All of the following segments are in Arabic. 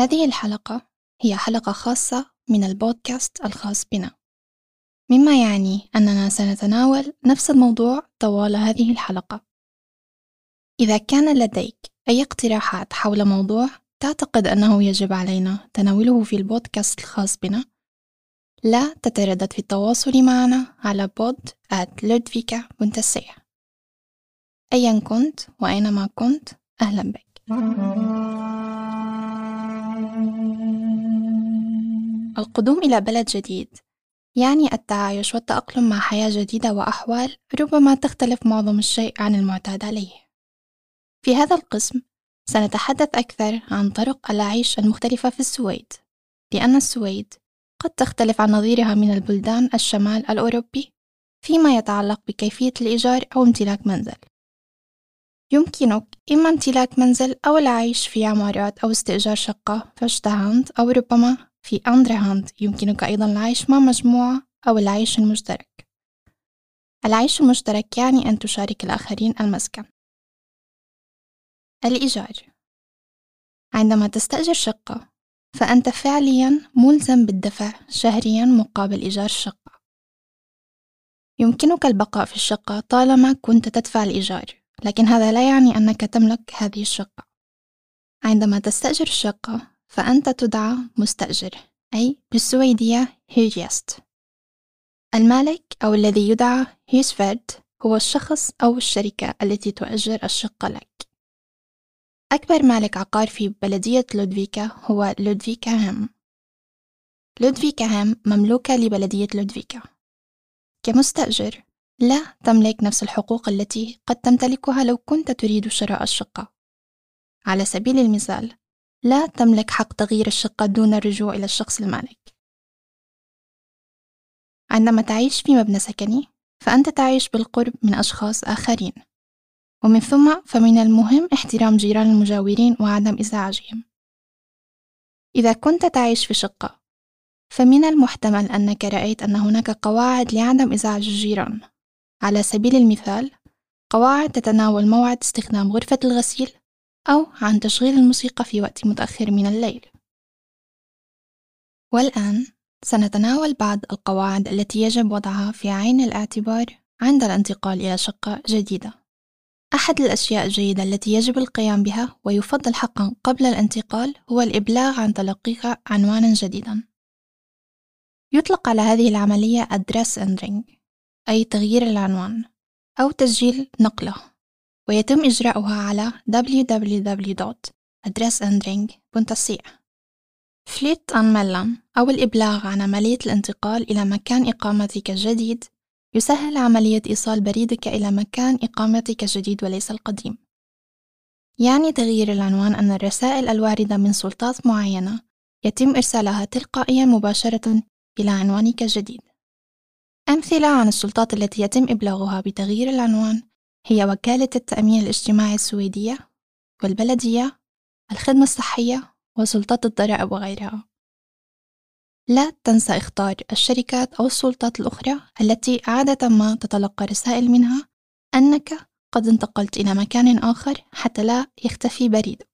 هذه الحلقة هي حلقة خاصة من البودكاست الخاص بنا. مما يعني أننا سنتناول نفس الموضوع طوال هذه الحلقة. إذا كان لديك أي اقتراحات حول موضوع تعتقد أنه يجب علينا تناوله في البودكاست الخاص بنا لا تتردد في التواصل معنا على بود at أيا كنت وأينما كنت أهلا بك. القدوم إلى بلد جديد يعني التعايش والتأقلم مع حياة جديدة وأحوال ربما تختلف معظم الشيء عن المعتاد عليه. في هذا القسم سنتحدث أكثر عن طرق العيش المختلفة في السويد، لأن السويد قد تختلف عن نظيرها من البلدان الشمال الأوروبي فيما يتعلق بكيفية الإيجار أو امتلاك منزل. يمكنك إما امتلاك منزل أو العيش في عمارات أو استئجار شقة فاشتهاند أو ربما في أندرهاند يمكنك أيضا العيش مع مجموعة أو العيش المشترك. العيش المشترك يعني أن تشارك الآخرين المسكن. الإيجار. عندما تستأجر شقة فأنت فعليا ملزم بالدفع شهريا مقابل إيجار الشقة. يمكنك البقاء في الشقة طالما كنت تدفع الإيجار لكن هذا لا يعني أنك تملك هذه الشقة. عندما تستأجر الشقة فأنت تدعى مستأجر أي بالسويدية هيجيست. المالك أو الذي يدعى هيسفرد هو الشخص أو الشركة التي تؤجر الشقة لك. أكبر مالك عقار في بلدية لودفيكا هو لودفيكا هام. لودفيكا هام مملوكة لبلدية لودفيكا. كمستأجر لا تملك نفس الحقوق التي قد تمتلكها لو كنت تريد شراء الشقة. على سبيل المثال، لا تملك حق تغيير الشقة دون الرجوع إلى الشخص المالك. عندما تعيش في مبنى سكني، فأنت تعيش بالقرب من أشخاص آخرين، ومن ثم فمن المهم احترام جيران المجاورين وعدم إزعاجهم. إذا كنت تعيش في شقة، فمن المحتمل أنك رأيت أن هناك قواعد لعدم إزعاج الجيران على سبيل المثال قواعد تتناول موعد استخدام غرفة الغسيل أو عن تشغيل الموسيقى في وقت متأخر من الليل. والآن سنتناول بعض القواعد التي يجب وضعها في عين الاعتبار عند الانتقال إلى شقة جديدة. أحد الأشياء الجيدة التي يجب القيام بها ويفضل حقا قبل الانتقال هو الإبلاغ عن تلقيك عنوانا جديدا. يطلق على هذه العملية address entering أي تغيير العنوان أو تسجيل نقله. ويتم إجراؤها على www.adressendring.se فليت أنميلان أو الإبلاغ عن عملية الانتقال إلى مكان إقامتك الجديد يسهل عملية إيصال بريدك إلى مكان إقامتك الجديد وليس القديم. يعني تغيير العنوان أن الرسائل الواردة من سلطات معينة يتم إرسالها تلقائيا مباشرة إلى عنوانك الجديد أمثلة عن السلطات التي يتم إبلاغها بتغيير العنوان هي وكالة التأمين الاجتماعي السويدية والبلدية الخدمة الصحية وسلطات الضرائب وغيرها. لا تنسى اختار الشركات أو السلطات الأخرى التي عادة ما تتلقى رسائل منها أنك قد انتقلت إلى مكان آخر حتى لا يختفي بريدك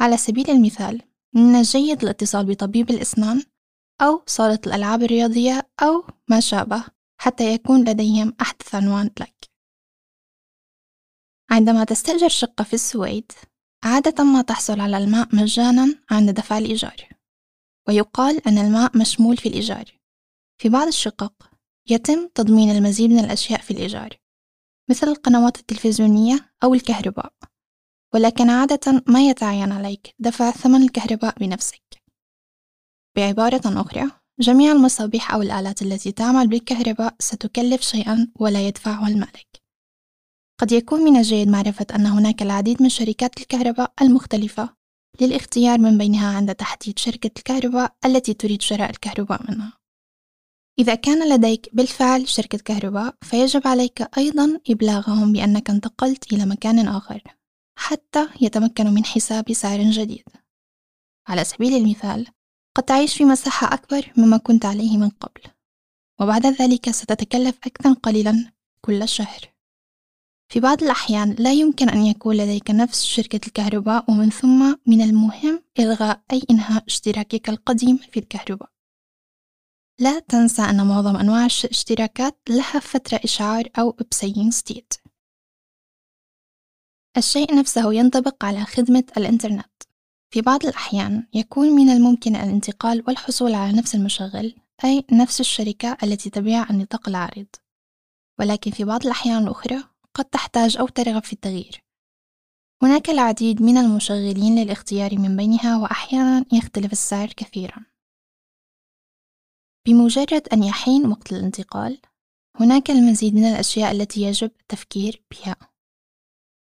على سبيل المثال من الجيد الاتصال بطبيب الأسنان أو صالة الألعاب الرياضية أو ما شابه حتى يكون لديهم أحدث عنوان لك. عندما تستأجر شقة في السويد عادة ما تحصل على الماء مجانا عند دفع الإيجار ويقال أن الماء مشمول في الإيجار. في بعض الشقق يتم تضمين المزيد من الأشياء في الإيجار مثل القنوات التلفزيونية أو الكهرباء ولكن عادة ما يتعين عليك دفع ثمن الكهرباء بنفسك. بعبارة أخرى جميع المصابيح أو الآلات التي تعمل بالكهرباء ستكلف شيئا ولا يدفعه المالك. قد يكون من الجيد معرفة أن هناك العديد من شركات الكهرباء المختلفة. للاختيار من بينها عند تحديد شركة الكهرباء التي تريد شراء الكهرباء منها. إذا كان لديك بالفعل شركة كهرباء فيجب عليك أيضا إبلاغهم بأنك انتقلت إلى مكان آخر حتى يتمكنوا من حساب سعر جديد. على سبيل المثال قد تعيش في مساحة أكبر مما كنت عليه من قبل. وبعد ذلك ستتكلف أكثر قليلا كل شهر. في بعض الأحيان لا يمكن أن يكون لديك نفس شركة الكهرباء ومن ثم من المهم إلغاء أي إنهاء اشتراكك القديم في الكهرباء. لا تنسى أن معظم أنواع الاشتراكات لها فترة إشعار أو obsaying state الشيء نفسه ينطبق على خدمة الإنترنت. في بعض الأحيان يكون من الممكن الانتقال والحصول على نفس المشغل أي نفس الشركة التي تبيع النطاق العارض ولكن في بعض الأحيان الأخرى قد تحتاج أو ترغب في التغيير. هناك العديد من المشغلين للاختيار من بينها وأحيانا يختلف السعر كثيرا. بمجرد أن يحين وقت الانتقال هناك المزيد من الأشياء التي يجب التفكير بها.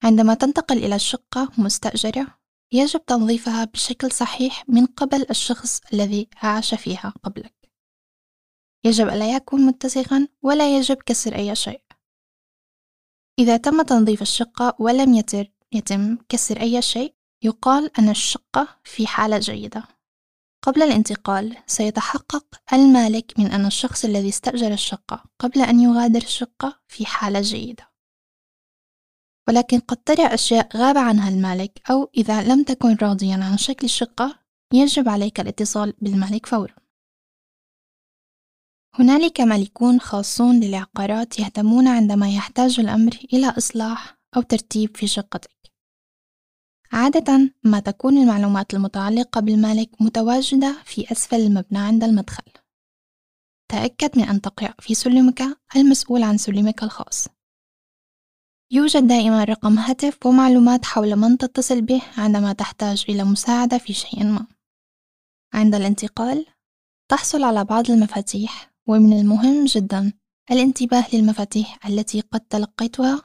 عندما تنتقل إلى الشقة مستأجرة يجب تنظيفها بشكل صحيح من قبل الشخص الذي عاش فيها قبلك. يجب ألا يكون متسخا ولا يجب كسر أي شيء. إذا تم تنظيف الشقة ولم يتر يتم كسر أي شيء يقال أن الشقة في حالة جيدة. قبل الانتقال سيتحقق المالك من أن الشخص الذي استأجر الشقة قبل أن يغادر الشقة في حالة جيدة. ولكن قد ترى أشياء غاب عنها المالك أو إذا لم تكن راضيا عن شكل الشقة يجب عليك الاتصال بالمالك فورا. هنالك مالكون خاصون للعقارات يهتمون عندما يحتاج الأمر إلى إصلاح أو ترتيب في شقتك. عادة ما تكون المعلومات المتعلقة بالمالك متواجدة في أسفل المبنى عند المدخل. تأكد من أن تقرأ في سلمك المسؤول عن سلمك الخاص. يوجد دائما رقم هاتف ومعلومات حول من تتصل به عندما تحتاج إلى مساعدة في شيء ما. عند الانتقال تحصل على بعض المفاتيح ومن المهم جدا الانتباه للمفاتيح التي قد تلقيتها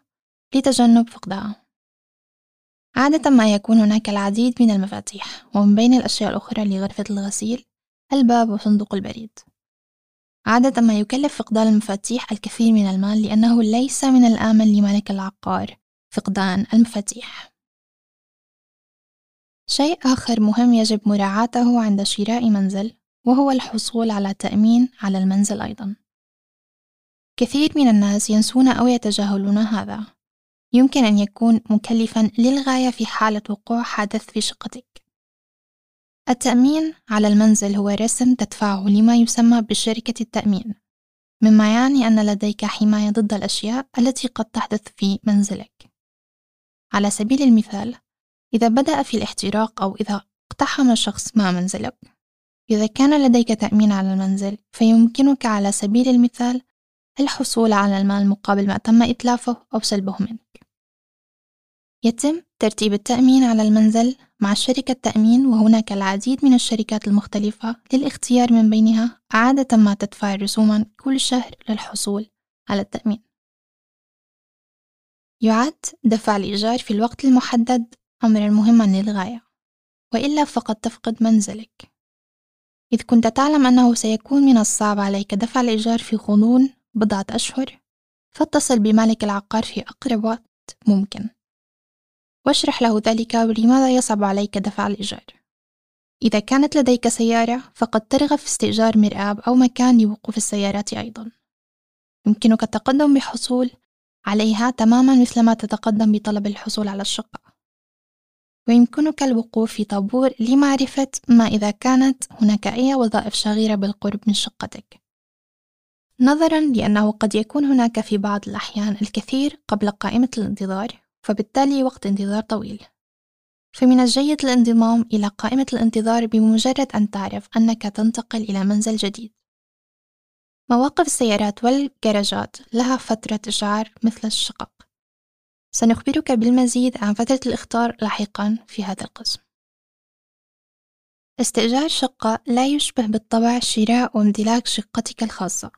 لتجنب فقدها. عادة ما يكون هناك العديد من المفاتيح ومن بين الأشياء الأخرى لغرفة الغسيل الباب وصندوق البريد. عادة ما يكلف فقدان المفاتيح الكثير من المال لأنه ليس من الآمن لمالك العقار فقدان المفاتيح. شيء آخر مهم يجب مراعاته عند شراء منزل وهو الحصول على تأمين على المنزل أيضا. كثير من الناس ينسون أو يتجاهلون هذا. يمكن أن يكون مكلفا للغاية في حالة وقوع حادث في شقتك. التأمين على المنزل هو رسم تدفعه لما يسمى بشركة التأمين مما يعني أن لديك حماية ضد الأشياء التي قد تحدث في منزلك. على سبيل المثال إذا بدأ في الاحتراق أو إذا اقتحم شخص ما منزلك إذا كان لديك تأمين على المنزل فيمكنك على سبيل المثال الحصول على المال مقابل ما تم إتلافه أو سلبه منك. يتم ترتيب التأمين على المنزل مع شركة تأمين وهناك العديد من الشركات المختلفة للاختيار من بينها عادة ما تدفع رسوما كل شهر للحصول على التأمين. يعد دفع الإيجار في الوقت المحدد أمرا مهما للغاية وإلا فقد تفقد منزلك. إذ كنت تعلم أنه سيكون من الصعب عليك دفع الإيجار في غضون بضعة أشهر فاتصل بمالك العقار في أقرب وقت ممكن. واشرح له ذلك ولماذا يصعب عليك دفع الإيجار. إذا كانت لديك سيارة فقد ترغب في استئجار مرآب أو مكان لوقوف السيارات أيضا. يمكنك التقدم بحصول عليها تماما مثلما تتقدم بطلب الحصول على الشقة. ويمكنك الوقوف في طابور لمعرفة ما إذا كانت هناك أي وظائف شغيرة بالقرب من شقتك. نظرا لأنه قد يكون هناك في بعض الأحيان الكثير قبل قائمة الانتظار فبالتالي وقت انتظار طويل. فمن الجيد الانضمام إلى قائمة الانتظار بمجرد أن تعرف أنك تنتقل إلى منزل جديد. مواقف السيارات والجراجات لها فترة إشعار مثل الشقق. سنخبرك بالمزيد عن فترة الإخطار لاحقا في هذا القسم. استئجار شقة لا يشبه بالطبع شراء وامتلاك شقتك الخاصة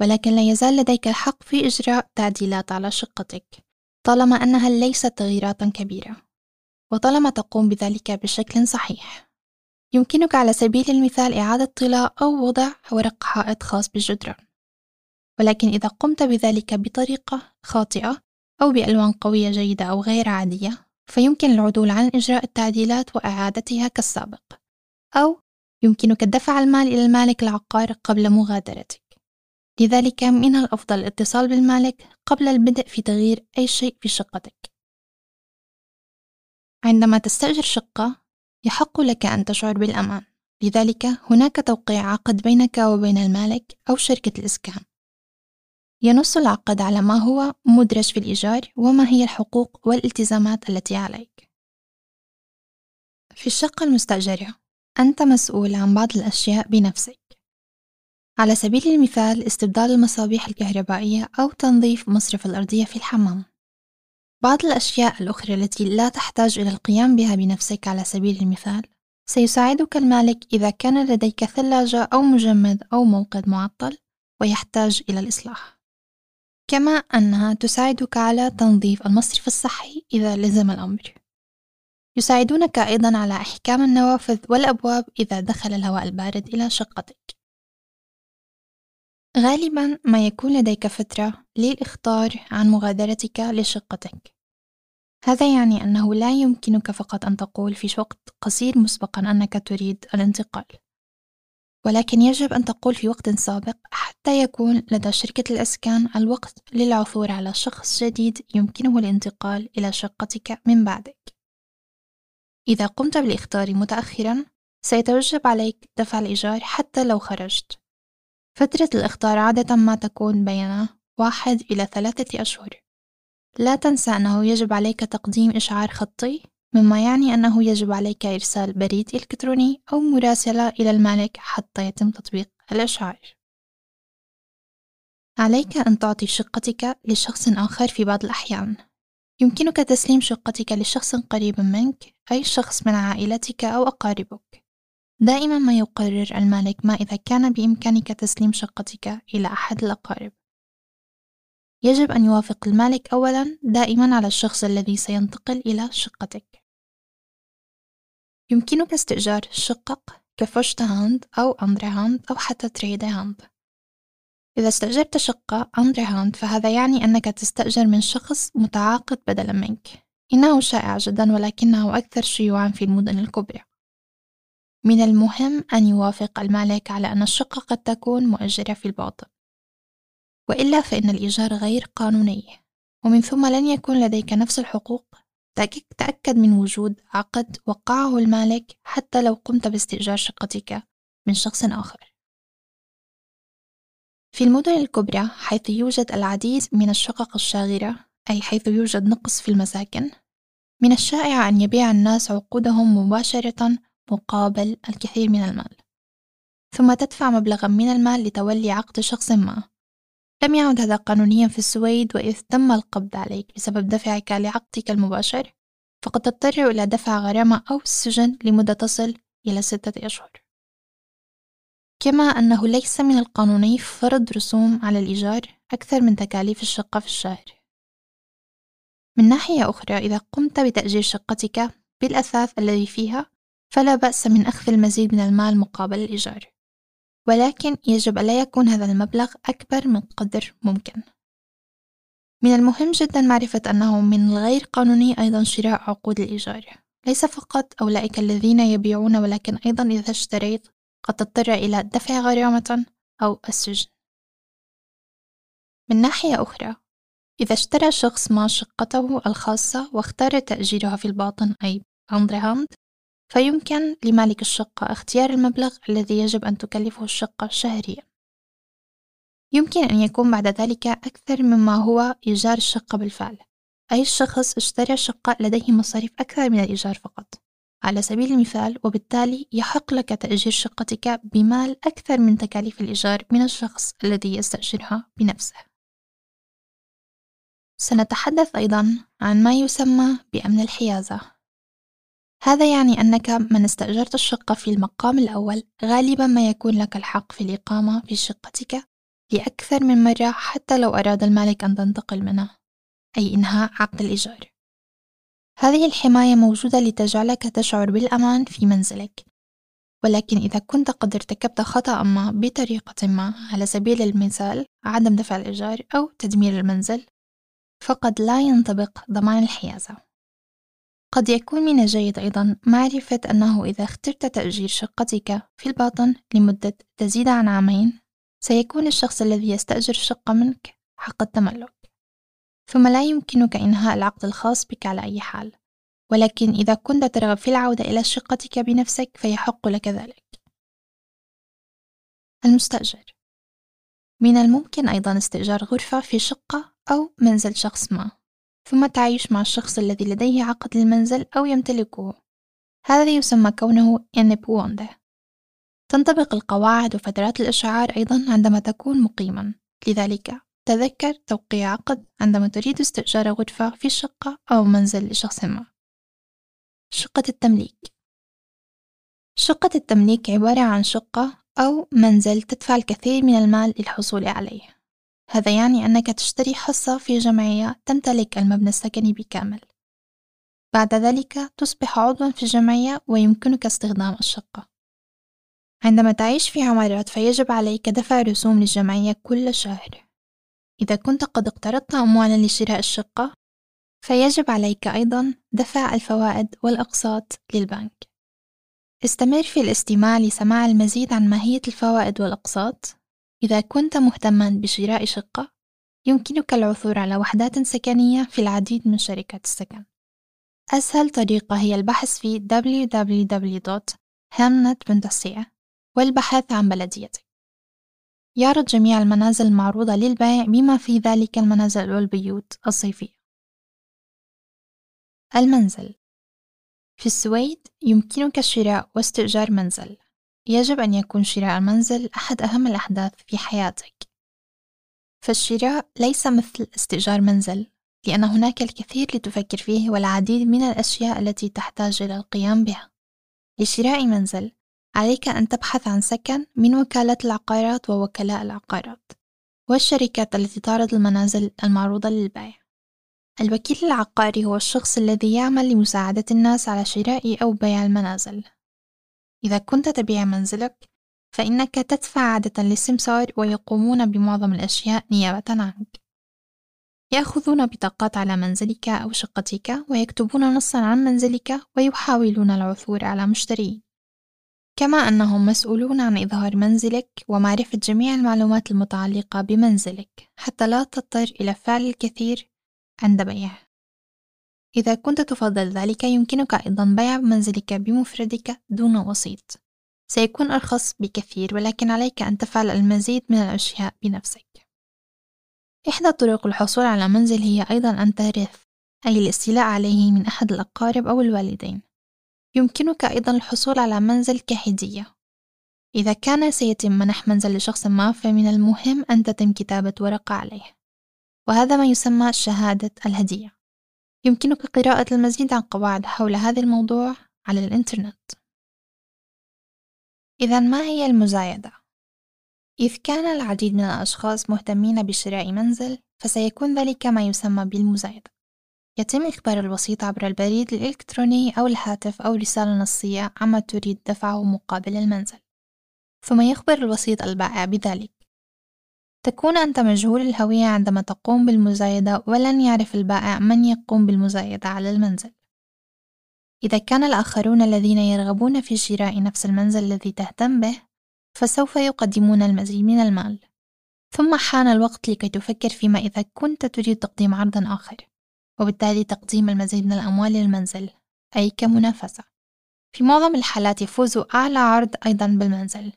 ولكن لا يزال لديك الحق في إجراء تعديلات على شقتك طالما أنها ليست تغييرات كبيرة وطالما تقوم بذلك بشكل صحيح. يمكنك على سبيل المثال إعادة طلاء أو وضع ورق حائط خاص بالجدران ولكن إذا قمت بذلك بطريقة خاطئة أو بألوان قوية جيدة أو غير عادية فيمكن العدول عن إجراء التعديلات وإعادتها كالسابق. أو يمكنك دفع المال إلى المالك العقار قبل مغادرتك. لذلك من الأفضل الاتصال بالمالك قبل البدء في تغيير أي شيء في شقتك. عندما تستأجر شقة يحق لك أن تشعر بالأمان. لذلك هناك توقيع عقد بينك وبين المالك أو شركة الإسكان. ينص العقد على ما هو مدرج في الإيجار وما هي الحقوق والالتزامات التي عليك. في الشقة المستأجرة أنت مسؤول عن بعض الأشياء بنفسك. على سبيل المثال استبدال المصابيح الكهربائية أو تنظيف مصرف الأرضية في الحمام. بعض الأشياء الأخرى التي لا تحتاج إلى القيام بها بنفسك على سبيل المثال سيساعدك المالك إذا كان لديك ثلاجة أو مجمد أو موقد معطل ويحتاج إلى الإصلاح. كما أنها تساعدك على تنظيف المصرف الصحي إذا لزم الأمر. يساعدونك أيضا على إحكام النوافذ والأبواب إذا دخل الهواء البارد إلى شقتك. غالبا ما يكون لديك فترة للإخطار عن مغادرتك لشقتك. هذا يعني أنه لا يمكنك فقط أن تقول في وقت قصير مسبقا أنك تريد الانتقال. ولكن يجب أن تقول في وقت سابق حتى يكون لدى شركة الإسكان الوقت للعثور على شخص جديد يمكنه الانتقال إلى شقتك من بعدك. إذا قمت بالاختيار متأخرا سيتوجب عليك دفع الإيجار حتى لو خرجت. فترة الإخطار عادة ما تكون بين واحد إلى ثلاثة أشهر. لا تنسى أنه يجب عليك تقديم إشعار خطي مما يعني أنه يجب عليك إرسال بريد إلكتروني أو مراسلة إلى المالك حتى يتم تطبيق الإشعار. عليك أن تعطي شقتك لشخص آخر في بعض الأحيان. يمكنك تسليم شقتك لشخص قريب منك أي شخص من عائلتك أو أقاربك. دائما ما يقرر المالك ما إذا كان بإمكانك تسليم شقتك إلى أحد الأقارب. يجب أن يوافق المالك أولا دائما على الشخص الذي سينتقل إلى شقتك. يمكنك استئجار شقق ك första hand أو andra hand أو حتى tredje hand. إذا استأجرت شقة أندري هاند فهذا يعني أنك تستأجر من شخص متعاقد بدلا منك. إنه شائع جدا ولكنه أكثر شيوعا في المدن الكبرى. من المهم أن يوافق المالك على أن الشقة قد تكون مؤجرة في الباطن. وإلا فإن الإيجار غير قانوني. ومن ثم لن يكون لديك نفس الحقوق تأكد من وجود عقد وقعه المالك حتى لو قمت باستئجار شقتك من شخص آخر. في المدن الكبرى حيث يوجد العديد من الشقق الشاغرة أي حيث يوجد نقص في المساكن من الشائع أن يبيع الناس عقودهم مباشرة مقابل الكثير من المال. ثم تدفع مبلغا من المال لتولي عقد شخص ما. لم يعد هذا قانونيا في السويد وإذ تم القبض عليك بسبب دفعك لعقدك المباشر. فقد تضطر إلى دفع غرامة أو السجن لمدة تصل إلى ستة أشهر. كما أنه ليس من القانوني فرض رسوم على الإيجار أكثر من تكاليف الشقة في الشهر. من ناحية أخرى إذا قمت بتأجير شقتك بالأثاث الذي فيها فلا بأس من أخذ المزيد من المال مقابل الإيجار. ولكن يجب ألا يكون هذا المبلغ أكبر من قدر ممكن. من المهم جدا معرفة أنه من الغير قانوني أيضا شراء عقود الإيجار. ليس فقط أولئك الذين يبيعون ولكن أيضا إذا اشتريت قد تضطر إلى دفع غرامة أو السجن. من ناحية أخرى إذا اشترى شخص ما شقته الخاصة واختار تأجيرها في الباطن أي أندري هاند فيمكن لمالك الشقة اختيار المبلغ الذي يجب أن تكلفه الشقة شهريا. يمكن أن يكون بعد ذلك أكثر مما هو إيجار الشقة بالفعل. أي شخص اشترى شقة لديه مصاريف أكثر من الإيجار فقط. على سبيل المثال وبالتالي يحق لك تأجير شقتك بمال أكثر من تكاليف الإيجار من الشخص الذي يستأجرها بنفسه. سنتحدث أيضا عن ما يسمى بأمن الحيازة. هذا يعني أنك من استأجرت الشقة في المقام الأول غالبا ما يكون لك الحق في الإقامة في شقتك لأكثر من مرة حتى لو أراد المالك أن تنتقل منها أي إنهاء عقد الإيجار. هذه الحماية موجودة لتجعلك تشعر بالأمان في منزلك. ولكن إذا كنت قد ارتكبت خطأ ما بطريقة ما على سبيل المثال عدم دفع الإيجار أو تدمير المنزل فقد لا ينطبق ضمان الحيازة. قد يكون من الجيد أيضا معرفة أنه إذا اخترت تأجير شقتك في الباطن لمدة تزيد عن عامين سيكون الشخص الذي يستأجر الشقة منك حق التملك. ثم لا يمكنك إنهاء العقد الخاص بك على أي حال ولكن إذا كنت ترغب في العودة إلى شقتك بنفسك فيحق لك ذلك. المستأجر. من الممكن أيضا استئجار غرفة في شقة أو منزل شخص ما. ثم تعيش مع الشخص الذي لديه عقد للمنزل أو يمتلكه. هذا يسمى كونه إنبوونده تنطبق القواعد وفترات الإشعار أيضا عندما تكون مقيما. لذلك تذكر توقيع عقد عندما تريد استئجار غرفة في شقة أو منزل لشخص ما. شقة التمليك. شقة التمليك عبارة عن شقة أو منزل تدفع الكثير من المال للحصول عليه. هذا يعني أنك تشتري حصة في جمعية تمتلك المبنى السكني بكامل. بعد ذلك تصبح عضوا في الجمعية ويمكنك استخدام الشقة. عندما تعيش في عمارات فيجب عليك دفع رسوم للجمعية كل شهر. إذا كنت قد اقترضت أموالا لشراء الشقة فيجب عليك أيضا دفع الفوائد والأقساط للبنك. استمر في الاستماع لسماع المزيد عن ماهية الفوائد والأقساط. إذا كنت مهتما بشراء شقة يمكنك العثور على وحدات سكنية في العديد من شركات السكن. أسهل طريقة هي البحث في www.hemnet.ca والبحث عن بلديتك. يعرض جميع المنازل المعروضة للبيع بما في ذلك المنازل والبيوت الصيفية. المنزل في السويد يمكنك شراء واستئجار منزل. يجب أن يكون شراء المنزل أحد أهم الأحداث في حياتك. فالشراء ليس مثل استئجار منزل لأن هناك الكثير لتفكر فيه والعديد من الأشياء التي تحتاج إلى القيام بها. لشراء منزل عليك أن تبحث عن سكن من وكالة العقارات ووكلاء العقارات والشركات التي تعرض المنازل المعروضة للبيع. الوكيل العقاري هو الشخص الذي يعمل لمساعدة الناس على شراء أو بيع المنازل. إذا كنت تبيع منزلك فإنك تدفع عادة للسمسار ويقومون بمعظم الأشياء نيابة عنك. يأخذون بطاقات على منزلك أو شقتك ويكتبون نصا عن منزلك ويحاولون العثور على مشترين. كما أنهم مسؤولون عن إظهار منزلك ومعرفة جميع المعلومات المتعلقة بمنزلك حتى لا تضطر إلى فعل الكثير عند بيعه. إذا كنت تفضل ذلك يمكنك أيضا بيع منزلك بمفردك دون وسيط. سيكون أرخص بكثير ولكن عليك أن تفعل المزيد من الأشياء بنفسك. إحدى طرق الحصول على منزل هي أيضا أن ترث أي الاستيلاء عليه من أحد الأقارب أو الوالدين. يمكنك أيضا الحصول على منزل كهدية إذا كان سيتم منح منزل لشخص ما فمن المهم أن تتم كتابة ورقة عليه. وهذا ما يسمى شهادة الهدية. يمكنك قراءة المزيد عن قواعد حول هذا الموضوع على الإنترنت. إذا ما هي المزايدة؟ إذ كان العديد من الأشخاص مهتمين بشراء منزل فسيكون ذلك ما يسمى بالمزايدة. يتم إخبار الوسيط عبر البريد الإلكتروني أو الهاتف أو رسالة نصية عما تريد دفعه مقابل المنزل. ثم يخبر الوسيط البائع بذلك. تكون أنت مجهول الهوية عندما تقوم بالمزايدة ولن يعرف البائع من يقوم بالمزايدة على المنزل. إذا كان الآخرون الذين يرغبون في شراء نفس المنزل الذي تهتم به فسوف يقدمون المزيد من المال. ثم حان الوقت لكي تفكر فيما إذا كنت تريد تقديم عرض آخر وبالتالي تقديم المزيد من الأموال للمنزل أي كمنافسة. في معظم الحالات يفوز أعلى عرض أيضا بالمنزل.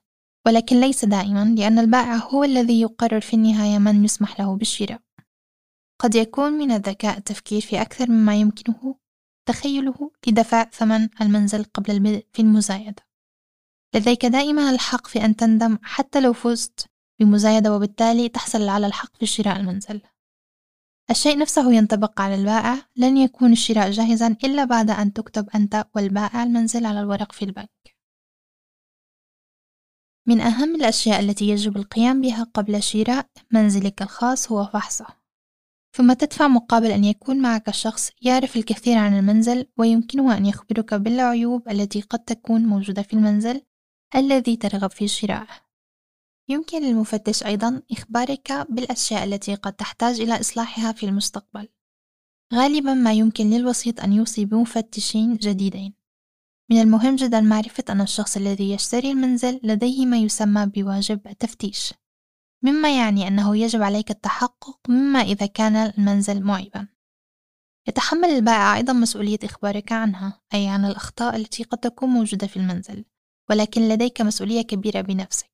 ولكن ليس دائما لأن البائع هو الذي يقرر في النهاية من يسمح له بالشراء. قد يكون من الذكاء التفكير في أكثر مما يمكنه تخيله لدفع ثمن المنزل قبل البدء في المزايدة. لديك دائما الحق في أن تندم حتى لو فزت بمزايدة وبالتالي تحصل على الحق في شراء المنزل. الشيء نفسه ينطبق على البائع لن يكون الشراء جاهزا إلا بعد أن تكتب أنت والبائع المنزل على الورق في البنك. من أهم الأشياء التي يجب القيام بها قبل شراء منزلك الخاص هو فحصه. ثم تدفع مقابل أن يكون معك شخص يعرف الكثير عن المنزل ويمكنه أن يخبرك بالعيوب التي قد تكون موجودة في المنزل الذي ترغب في شرائه. يمكن للمفتش أيضا إخبارك بالأشياء التي قد تحتاج إلى إصلاحها في المستقبل. غالبا ما يمكن للوسيط أن يوصي بمفتشين جديدين. من المهم جدا معرفة أن الشخص الذي يشتري المنزل لديه ما يسمى بواجب التفتيش مما يعني أنه يجب عليك التحقق مما إذا كان المنزل معيبا. يتحمل البائع أيضا مسؤولية إخبارك عنها أي عن الأخطاء التي قد تكون موجودة في المنزل ولكن لديك مسؤولية كبيرة بنفسك.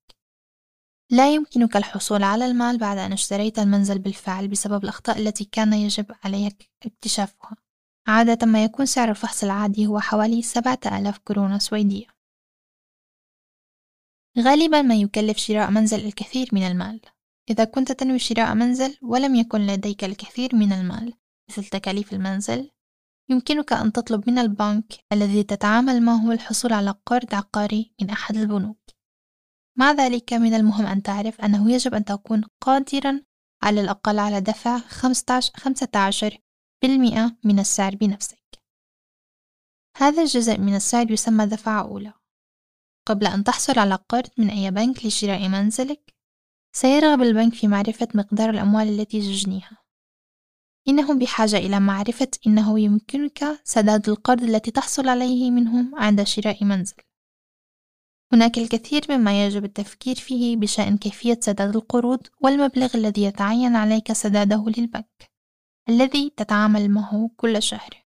لا يمكنك الحصول على المال بعد أن اشتريت المنزل بالفعل بسبب الأخطاء التي كان يجب عليك اكتشافها. عادة ما يكون سعر الفحص العادي هو حوالي سبعة آلاف كورونا سويدية. غالبا ما يكلف شراء منزل الكثير من المال. إذا كنت تنوي شراء منزل ولم يكن لديك الكثير من المال مثل تكاليف المنزل يمكنك أن تطلب من البنك الذي تتعامل معه الحصول على قرض عقاري من أحد البنوك. مع ذلك من المهم أن تعرف أنه يجب أن تكون قادرا على الأقل على دفع 15 بالمئة من السعر بنفسك. هذا الجزء من السعر يسمى دفعة أولى. قبل أن تحصل على قرض من أي بنك لشراء منزلك سيرغب البنك في معرفة مقدار الأموال التي تجنيها إنهم بحاجة إلى معرفة إنه يمكنك سداد القرض التي تحصل عليه منهم عند شراء منزل. هناك الكثير مما يجب التفكير فيه بشأن كيفية سداد القروض والمبلغ الذي يتعين عليك سداده للبنك. الذي تتعامل معه كل شهر.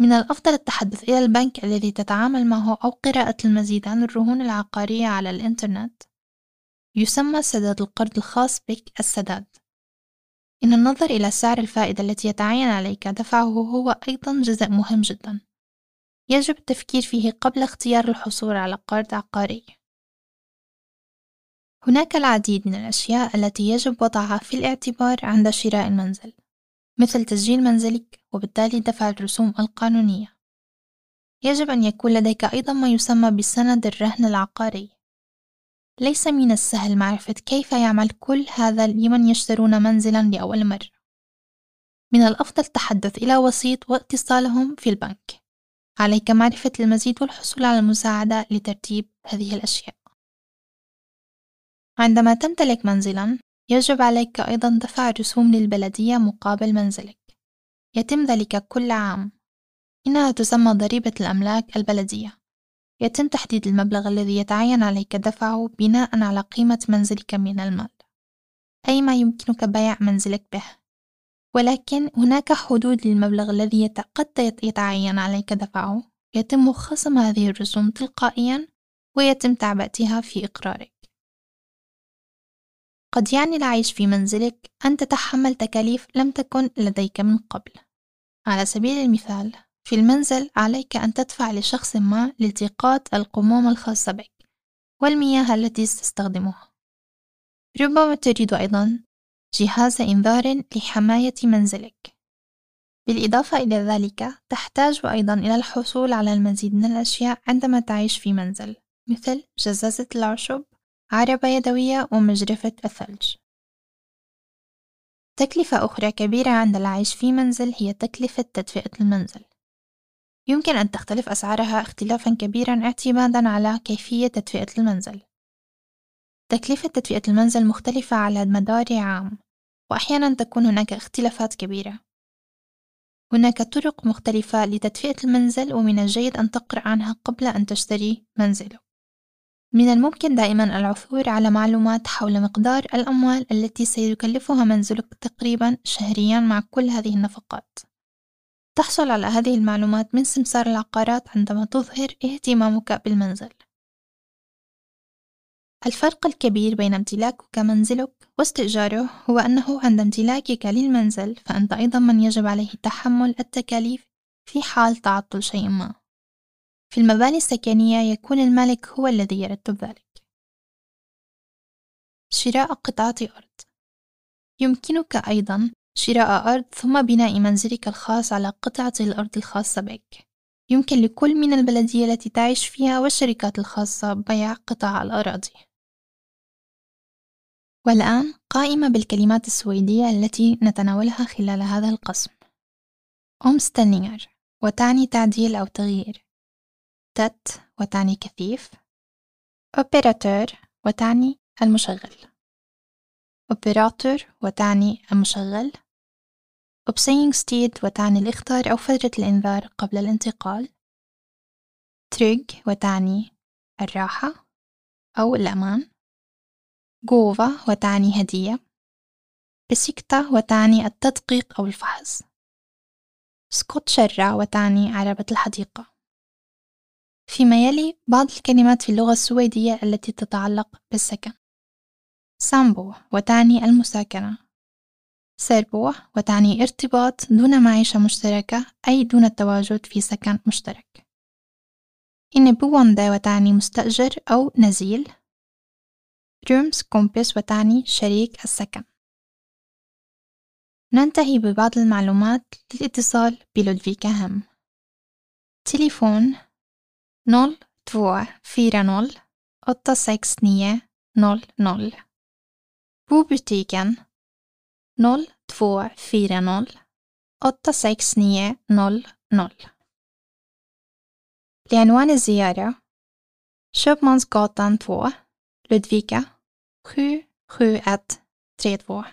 من الأفضل التحدث إلى البنك الذي تتعامل معه أو قراءة المزيد عن الرهون العقارية على الإنترنت. يسمى سداد القرض الخاص بك السداد. إن النظر إلى سعر الفائدة التي يتعين عليك دفعه هو أيضا جزء مهم جدا. يجب التفكير فيه قبل اختيار الحصول على قرض عقاري. هناك العديد من الأشياء التي يجب وضعها في الاعتبار عند شراء المنزل. مثل تسجيل منزلك وبالتالي دفع الرسوم القانونية. يجب أن يكون لديك أيضا ما يسمى بسند الرهن العقاري. ليس من السهل معرفة كيف يعمل كل هذا لمن يشترون منزلا لأول مرة. من الأفضل التحدث إلى وسيط واتصالهم في البنك. عليك معرفة المزيد والحصول على المساعدة لترتيب هذه الأشياء. عندما تمتلك منزلا يجب عليك أيضا دفع رسوم للبلدية مقابل منزلك. يتم ذلك كل عام. إنها تسمى ضريبة الأملاك البلدية. يتم تحديد المبلغ الذي يتعين عليك دفعه بناء على قيمة منزلك من المال. أي ما يمكنك بيع منزلك به. ولكن هناك حدود للمبلغ الذي قد يتعين عليك دفعه. يتم خصم هذه الرسوم تلقائيا ويتم تعبئتها في إقرارك. قد يعني العيش في منزلك أن تتحمل تكاليف لم تكن لديك من قبل. على سبيل المثال في المنزل عليك أن تدفع لشخص ما لالتقاط القموم الخاصة بك والمياه التي تستخدمها. ربما تريد أيضا جهاز إنذار لحماية منزلك. بالإضافة إلى ذلك تحتاج أيضا إلى الحصول على المزيد من الأشياء عندما تعيش في منزل مثل جزازة العشب عربة يدوية ومجرفة الثلج. تكلفة أخرى كبيرة عند العيش في منزل هي تكلفة تدفئة المنزل. يمكن أن تختلف أسعارها اختلافا كبيرا اعتمادا على كيفية تدفئة المنزل. تكلفة تدفئة المنزل مختلفة على مدار عام وأحيانا تكون هناك اختلافات كبيرة. هناك طرق مختلفة لتدفئة المنزل ومن الجيد أن تقرأ عنها قبل أن تشتري منزلك. من الممكن دائما العثور على معلومات حول مقدار الأموال التي سيكلفها منزلك تقريبا شهريا مع كل هذه النفقات. تحصل على هذه المعلومات من سمسار العقارات عندما تظهر اهتمامك بالمنزل. الفرق الكبير بين امتلاكك منزلك واستئجاره هو أنه عند امتلاكك للمنزل فأنت أيضا من يجب عليه تحمل التكاليف في حال تعطل شيء ما. في المباني السكنية يكون المالك هو الذي يرتب ذلك. شراء قطعة أرض. يمكنك أيضا شراء أرض ثم بناء منزلك الخاص على قطعة الأرض الخاصة بك. يمكن لكل من البلدية التي تعيش فيها والشركات الخاصة بيع قطع الأراضي. والآن قائمة بالكلمات السويدية التي نتناولها خلال هذا القسم. أومستنير وتعني تعديل أو تغيير. تت وتعني كثيف operatör وتعني المشغل operatör وتعني المشغل uppsägningstid وتعني الإخطار أو فترة الإنذار قبل الانتقال trygg وتعني الراحة أو الأمان gåva وتعني هدية besikta وتعني التدقيق أو الفحص skottkärra وتعني عربة الحديقة. فيما يلي بعض الكلمات في اللغة السويدية التي تتعلق بالسكن. sambo وتعني المساكنة. särbo وتعني ارتباط دون معيشة مشتركة أي دون التواجد في سكن مشترك. inneboende وتعني مستأجر أو نزيل. rumskompis وتعني شريك السكن. ننتهي ببعض المعلومات للاتصال ب Ludvikahem تليفون 0240 86900 Bobutiken 0240 86900 لعنوان الزيارة Köpmansgatan 2 Ludvika 77132